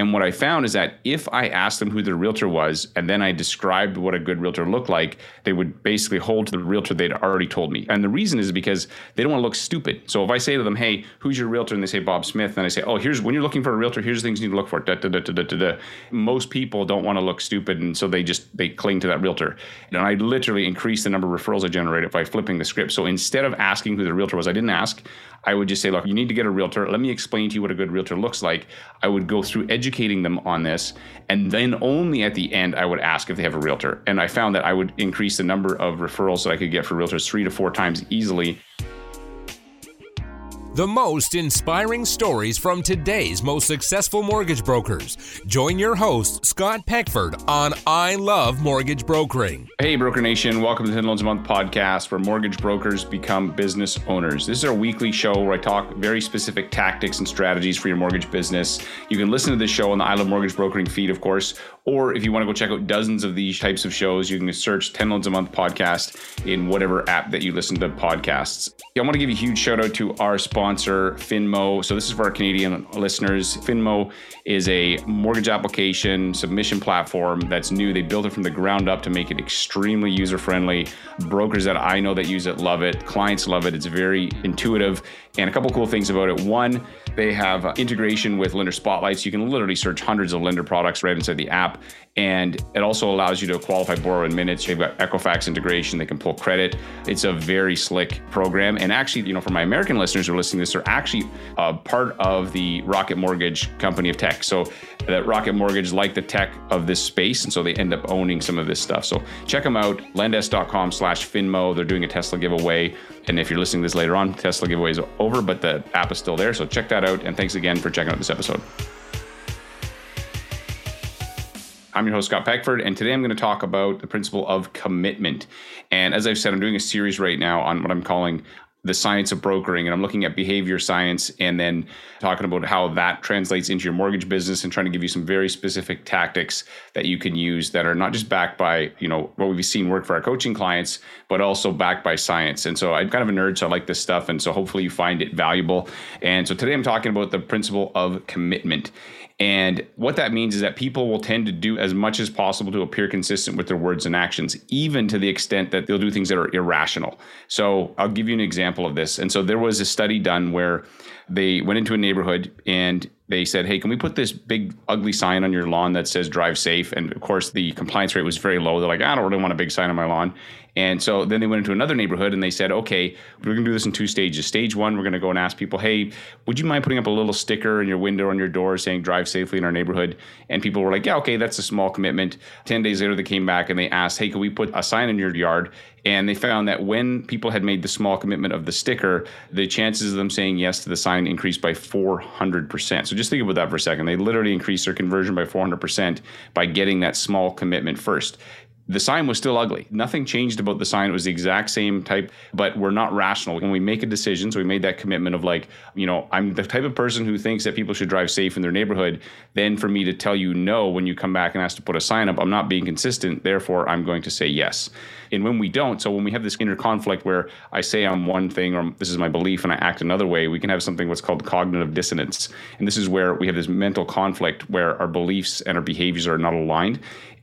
And what I found is that if I asked them who their realtor was and then I described what a good realtor looked like, they would basically hold to the realtor they'd already told me. And the reason is because they don't want to look stupid. So if I say to them, hey, who's your realtor? And they say Bob Smith, and I say, oh, here's when you're looking for a realtor, here's the things you need to look for. Da, da, da, da, da, da. Most people don't want to look stupid. And so they just, they cling to that realtor. And I literally increased the number of referrals I generated by flipping the script. So instead of asking who the realtor was, I didn't ask. I would just say, look, you need to get a realtor. Let me explain to you what a good realtor looks like. I would go through educating them on this. And then only at the end, I would ask if they have a realtor. And I found that I would increase the number of referrals that I could get for realtors three to four times easily the most inspiring stories from today's most successful mortgage brokers. Join your host, Scott Peckford, on I Love Mortgage Brokering. Hey, Broker Nation. Welcome to the 10 Loans a Month podcast where mortgage brokers become business owners. This is our weekly show where I talk very specific tactics and strategies for your mortgage business. You can listen to this show on the I Love Mortgage Brokering feed, of course, or if you want to go check out dozens of these types of shows, you can search 10 Loans a Month podcast in whatever app that you listen to podcasts. I want to give a huge shout out to our sponsor, Finmo. So, this is for our Canadian listeners. Finmo is a mortgage application submission platform that's new. They built it from the ground up to make it extremely user friendly. Brokers that I know that use it love it, clients love it. It's very intuitive. And a couple cool things about it. One, they have integration with lender spotlights. You can literally search hundreds of lender products right inside the app. And it also allows you to qualify borrow in minutes. They've got Equifax integration. They can pull credit. It's a very slick program. And actually, you know, for my American listeners who are listening to this, they're actually a part of the Rocket Mortgage company of tech. So that Rocket Mortgage like the tech of this space. And so they end up owning some of this stuff. So check them out, lendesk.com slash Finmo. They're doing a Tesla giveaway. And if you're listening to this later on, Tesla giveaway is over, but the app is still there. So check that out. And thanks again for checking out this episode. I'm your host, Scott Peckford, and today I'm going to talk about the principle of commitment. And as I've said, I'm doing a series right now on what I'm calling the science of brokering and I'm looking at behavior science and then talking about how that translates into your mortgage business and trying to give you some very specific tactics that you can use that are not just backed by, you know, what we've seen work for our coaching clients, but also backed by science. And so I'm kind of a nerd, so I like this stuff. And so hopefully you find it valuable. And so today I'm talking about the principle of commitment. And what that means is that people will tend to do as much as possible to appear consistent with their words and actions, even to the extent that they'll do things that are irrational. So I'll give you an example of this. And so there was a study done where they went into a neighborhood and they said, Hey, can we put this big ugly sign on your lawn that says drive safe? And of course, the compliance rate was very low. They're like, I don't really want a big sign on my lawn. And so then they went into another neighborhood and they said, okay, we're going to do this in two stages. Stage one, we're going to go and ask people, hey, would you mind putting up a little sticker in your window on your door saying drive safely in our neighborhood? And people were like, yeah, okay, that's a small commitment. 10 days later, they came back and they asked, hey, can we put a sign in your yard? And they found that when people had made the small commitment of the sticker, the chances of them saying yes to the sign increased by 400%. So just think about that for a second. They literally increased their conversion by 400% by getting that small commitment first the sign was still ugly. Nothing changed about the sign. It was the exact same type, but we're not rational. When we make a decision, so we made that commitment of like, you know, I'm the type of person who thinks that people should drive safe in their neighborhood. Then for me to tell you no when you come back and ask to put a sign up, I'm not being consistent. Therefore, I'm going to say yes. And when we don't, so when we have this inner conflict where I say I'm one thing or this is my belief and I act another way, we can have something what's called cognitive dissonance. And this is where we have this mental conflict where our beliefs and our behaviors are not aligned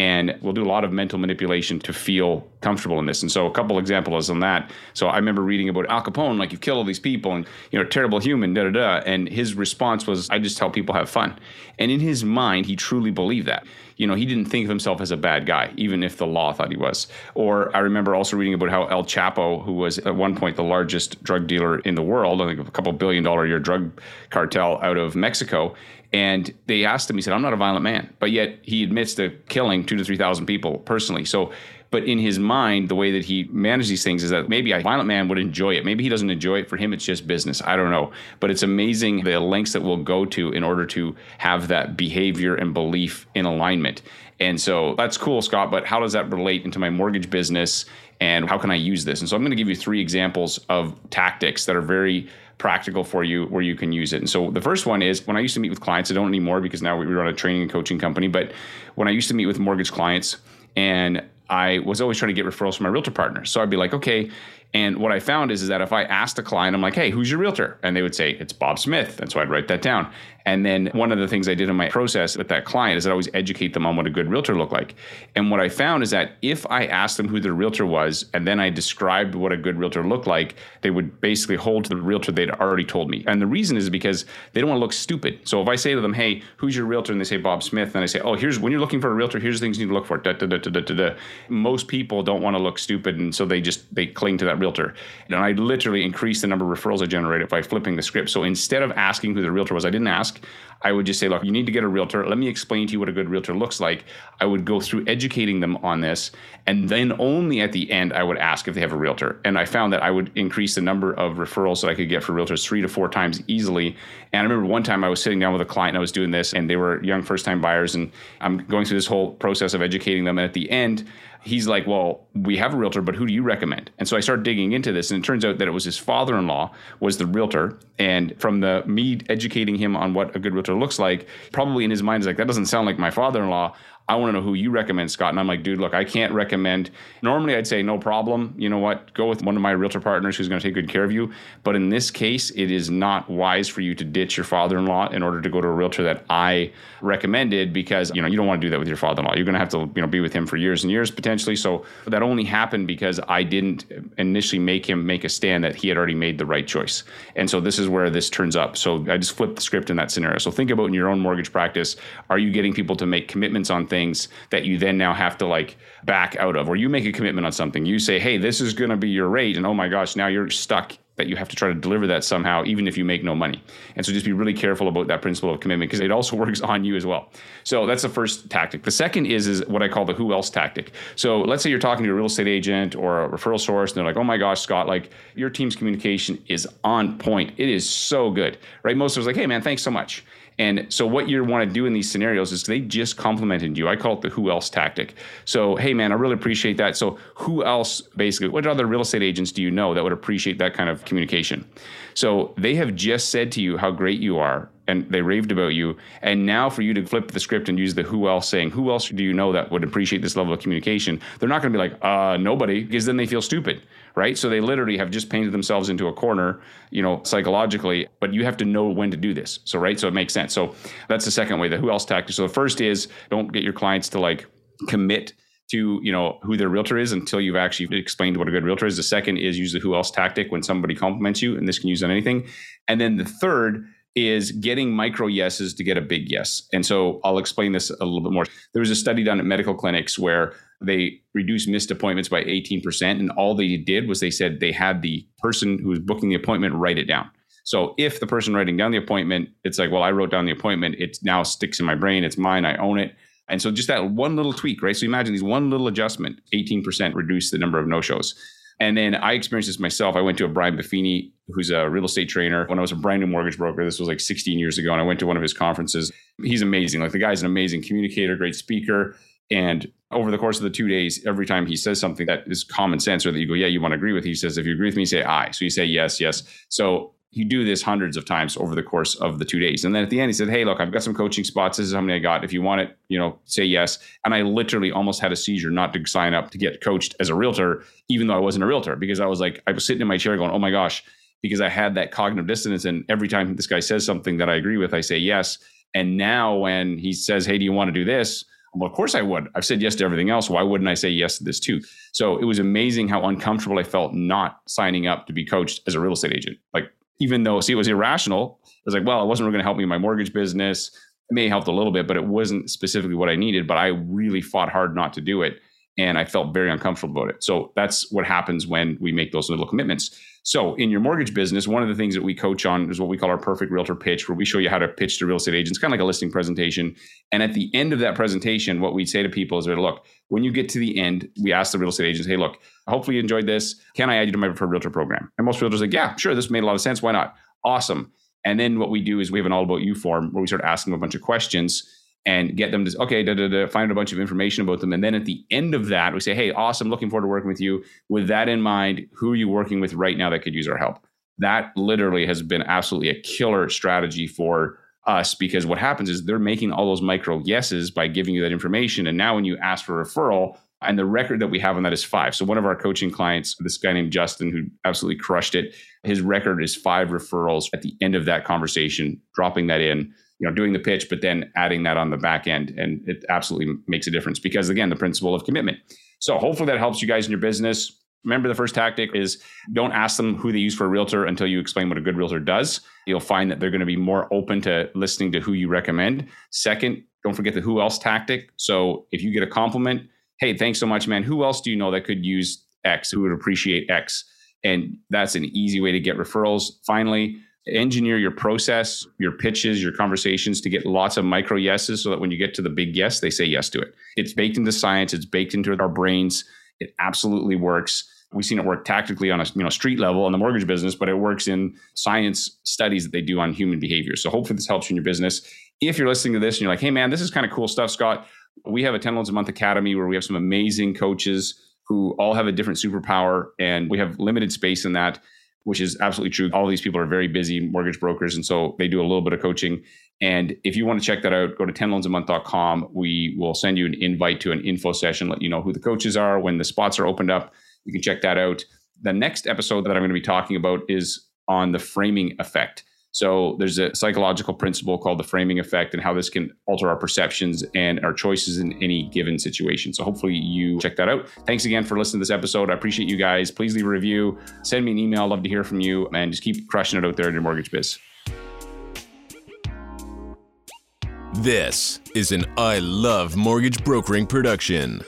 and we'll do a lot of mental manipulation to feel comfortable in this. And so a couple examples on that. So I remember reading about Al Capone, like you kill all these people and you know, terrible human, da da da. And his response was, I just tell people have fun. And in his mind, he truly believed that. You know, he didn't think of himself as a bad guy, even if the law thought he was. Or I remember also reading about how El Chapo, who was at one point the largest drug dealer in the world, I think a couple billion dollar year drug cartel out of Mexico, and they asked him, he said, I'm not a violent man. But yet he admits to killing two to 3,000 people personally. So, but in his mind, the way that he manages these things is that maybe a violent man would enjoy it. Maybe he doesn't enjoy it. For him, it's just business. I don't know. But it's amazing the lengths that we'll go to in order to have that behavior and belief in alignment. And so that's cool, Scott. But how does that relate into my mortgage business? And how can I use this? And so I'm going to give you three examples of tactics that are very practical for you where you can use it. And so the first one is when I used to meet with clients, I don't anymore because now we run a training and coaching company, but when I used to meet with mortgage clients and I was always trying to get referrals from my realtor partner. So I'd be like, okay, And what I found is, is that if I asked a client, I'm like, hey, who's your realtor? And they would say, it's Bob Smith. And so I'd write that down. And then one of the things I did in my process with that client is I always educate them on what a good realtor looked like. And what I found is that if I asked them who their realtor was and then I described what a good realtor looked like, they would basically hold to the realtor they'd already told me. And the reason is because they don't want to look stupid. So if I say to them, hey, who's your realtor? And they say Bob Smith, and I say, oh, here's when you're looking for a realtor, here's the things you need to look for. Da, da, da. Most people don't want to look stupid. And so they just they cling to that realtor. And I literally increased the number of referrals I generated by flipping the script. So instead of asking who the realtor was, I didn't ask. I would just say, look, you need to get a realtor. Let me explain to you what a good realtor looks like. I would go through educating them on this. And then only at the end, I would ask if they have a realtor. And I found that I would increase the number of referrals that I could get for realtors three to four times easily. And I remember one time I was sitting down with a client and I was doing this, and they were young first time buyers. And I'm going through this whole process of educating them. And at the end, he's like, Well, we have a realtor, but who do you recommend? And so I started digging into this, and it turns out that it was his father in law was the realtor. And from the me educating him on what a good realtor looks like, probably in his mind, is like, That doesn't sound like my father in law. I want to know who you recommend, Scott. And I'm like, dude, look, I can't recommend. Normally, I'd say no problem. You know what? Go with one of my realtor partners who's going to take good care of you. But in this case, it is not wise for you to ditch your father-in-law in order to go to a realtor that I recommended because you know you don't want to do that with your father-in-law. You're going to have to you know be with him for years and years potentially. So that only happened because I didn't initially make him make a stand that he had already made the right choice. And so this is where this turns up. So I just flipped the script in that scenario. So think about in your own mortgage practice: Are you getting people to make commitments on things? Things that you then now have to like back out of, or you make a commitment on something. You say, hey, this is going to be your rate. And oh my gosh, now you're stuck that you have to try to deliver that somehow, even if you make no money. And so just be really careful about that principle of commitment because it also works on you as well. So that's the first tactic. The second is is what I call the who else tactic. So let's say you're talking to a real estate agent or a referral source, and they're like, "Oh my gosh, Scott, like your team's communication is on point. It is so good." Right? Most of us like, "Hey man, thanks so much." And so what you want to do in these scenarios is they just complimented you. I call it the who else tactic. So, hey man, I really appreciate that. So who else basically, what other real estate agents do you know that would appreciate that kind of communication? So they have just said to you how great you are and they raved about you. And now for you to flip the script and use the who else saying, who else do you know that would appreciate this level of communication? They're not going to be like, uh, nobody, because then they feel stupid, right? So they literally have just painted themselves into a corner, you know, psychologically, but you have to know when to do this. So, right. So it makes sense. So that's the second way, the who else tactic. So the first is don't get your clients to like commit to you know who their realtor is until you've actually explained what a good realtor is. The second is use the who else tactic when somebody compliments you, and this can use on anything. And then the third is getting micro yeses to get a big yes. And so I'll explain this a little bit more. There was a study done at medical clinics where they reduced missed appointments by 18%. And all they did was they said they had the person who was booking the appointment write it down. So if the person writing down the appointment, it's like, well, I wrote down the appointment, it now sticks in my brain, it's mine, I own it. And so just that one little tweak, right? So imagine these one little adjustment, 18% reduce the number of no shows. And then I experienced this myself. I went to a Brian Buffini, who's a real estate trainer. When I was a brand new mortgage broker, this was like 16 years ago, and I went to one of his conferences. He's amazing. Like the guy's an amazing communicator, great speaker. And over the course of the two days, every time he says something that is common sense or that you go, yeah, you want to agree with, he says, if you agree with me, say aye. So you say yes, yes. So you do this hundreds of times over the course of the two days. And then at the end, he said, Hey, look, I've got some coaching spots. This is how many I got. If you want it, you know, say yes. And I literally almost had a seizure not to sign up to get coached as a realtor, even though I wasn't a realtor, because I was like, I was sitting in my chair going, Oh my gosh, because I had that cognitive dissonance. And every time this guy says something that I agree with, I say yes. And now when he says, Hey, do you want to do this? Well, of course I would. I've said yes to everything else. Why wouldn't I say yes to this too? So it was amazing how uncomfortable I felt not signing up to be coached as a real estate agent. Like even though see it was irrational. I was like well it wasn't really going to help me in my mortgage business. It may have helped a little bit but it wasn't specifically what i needed but i really fought hard not to do it and i felt very uncomfortable about it. So that's what happens when we make those little commitments so in your mortgage business one of the things that we coach on is what we call our perfect realtor pitch where we show you how to pitch to real estate agents kind of like a listing presentation and at the end of that presentation what we say to people is look when you get to the end we ask the real estate agents hey look hopefully you enjoyed this. Can I add you to my preferred realtor program? And most realtors are like, yeah, sure, this made a lot of sense. Why not? Awesome. And then what we do is we have an all about you form where we start asking a bunch of questions and get them to okay, da, da, da, find a bunch of information about them. And then at the end of that, we say, hey, awesome, looking forward to working with you. With that in mind, who are you working with right now that could use our help? That literally has been absolutely a killer strategy for us because what happens is they're making all those micro yeses by giving you that information. And now when you ask for a referral, And the record that we have on that is five. So one of our coaching clients, this guy named Justin, who absolutely crushed it, his record is five referrals at the end of that conversation, dropping that in, you know, doing the pitch, but then adding that on the back end. And it absolutely makes a difference because again, the principle of commitment. So hopefully that helps you guys in your business. Remember, the first tactic is don't ask them who they use for a realtor until you explain what a good realtor does. You'll find that they're going to be more open to listening to who you recommend. Second, don't forget the who else tactic. So if you get a compliment, hey, thanks so much, man. Who else do you know that could use X, who would appreciate X? And that's an easy way to get referrals. Finally, engineer your process, your pitches, your conversations to get lots of micro yeses so that when you get to the big yes, they say yes to it. It's baked into science, it's baked into our brains. It absolutely works. We've seen it work tactically on a you know street level in the mortgage business, but it works in science studies that they do on human behavior. So hopefully this helps you in your business. If you're listening to this and you're like, hey man, this is kind of cool stuff, Scott. We have a 10 loans a month academy where we have some amazing coaches who all have a different superpower and we have limited space in that which is absolutely true. All these people are very busy mortgage brokers and so they do a little bit of coaching. And if you want to check that out go to 10loansamonth.com we will send you an invite to an info session let you know who the coaches are when the spots are opened up. You can check that out. The next episode that i'm going to be talking about is on the framing effect so there's a psychological principle called the framing effect and how this can alter our perceptions and our choices in any given situation. So hopefully you check that out. Thanks again for listening to this episode. I appreciate you guys. Please leave a review, send me an email. I'd love to hear from you and just keep crushing it out there in your mortgage biz. This is an I Love Mortgage Brokering production.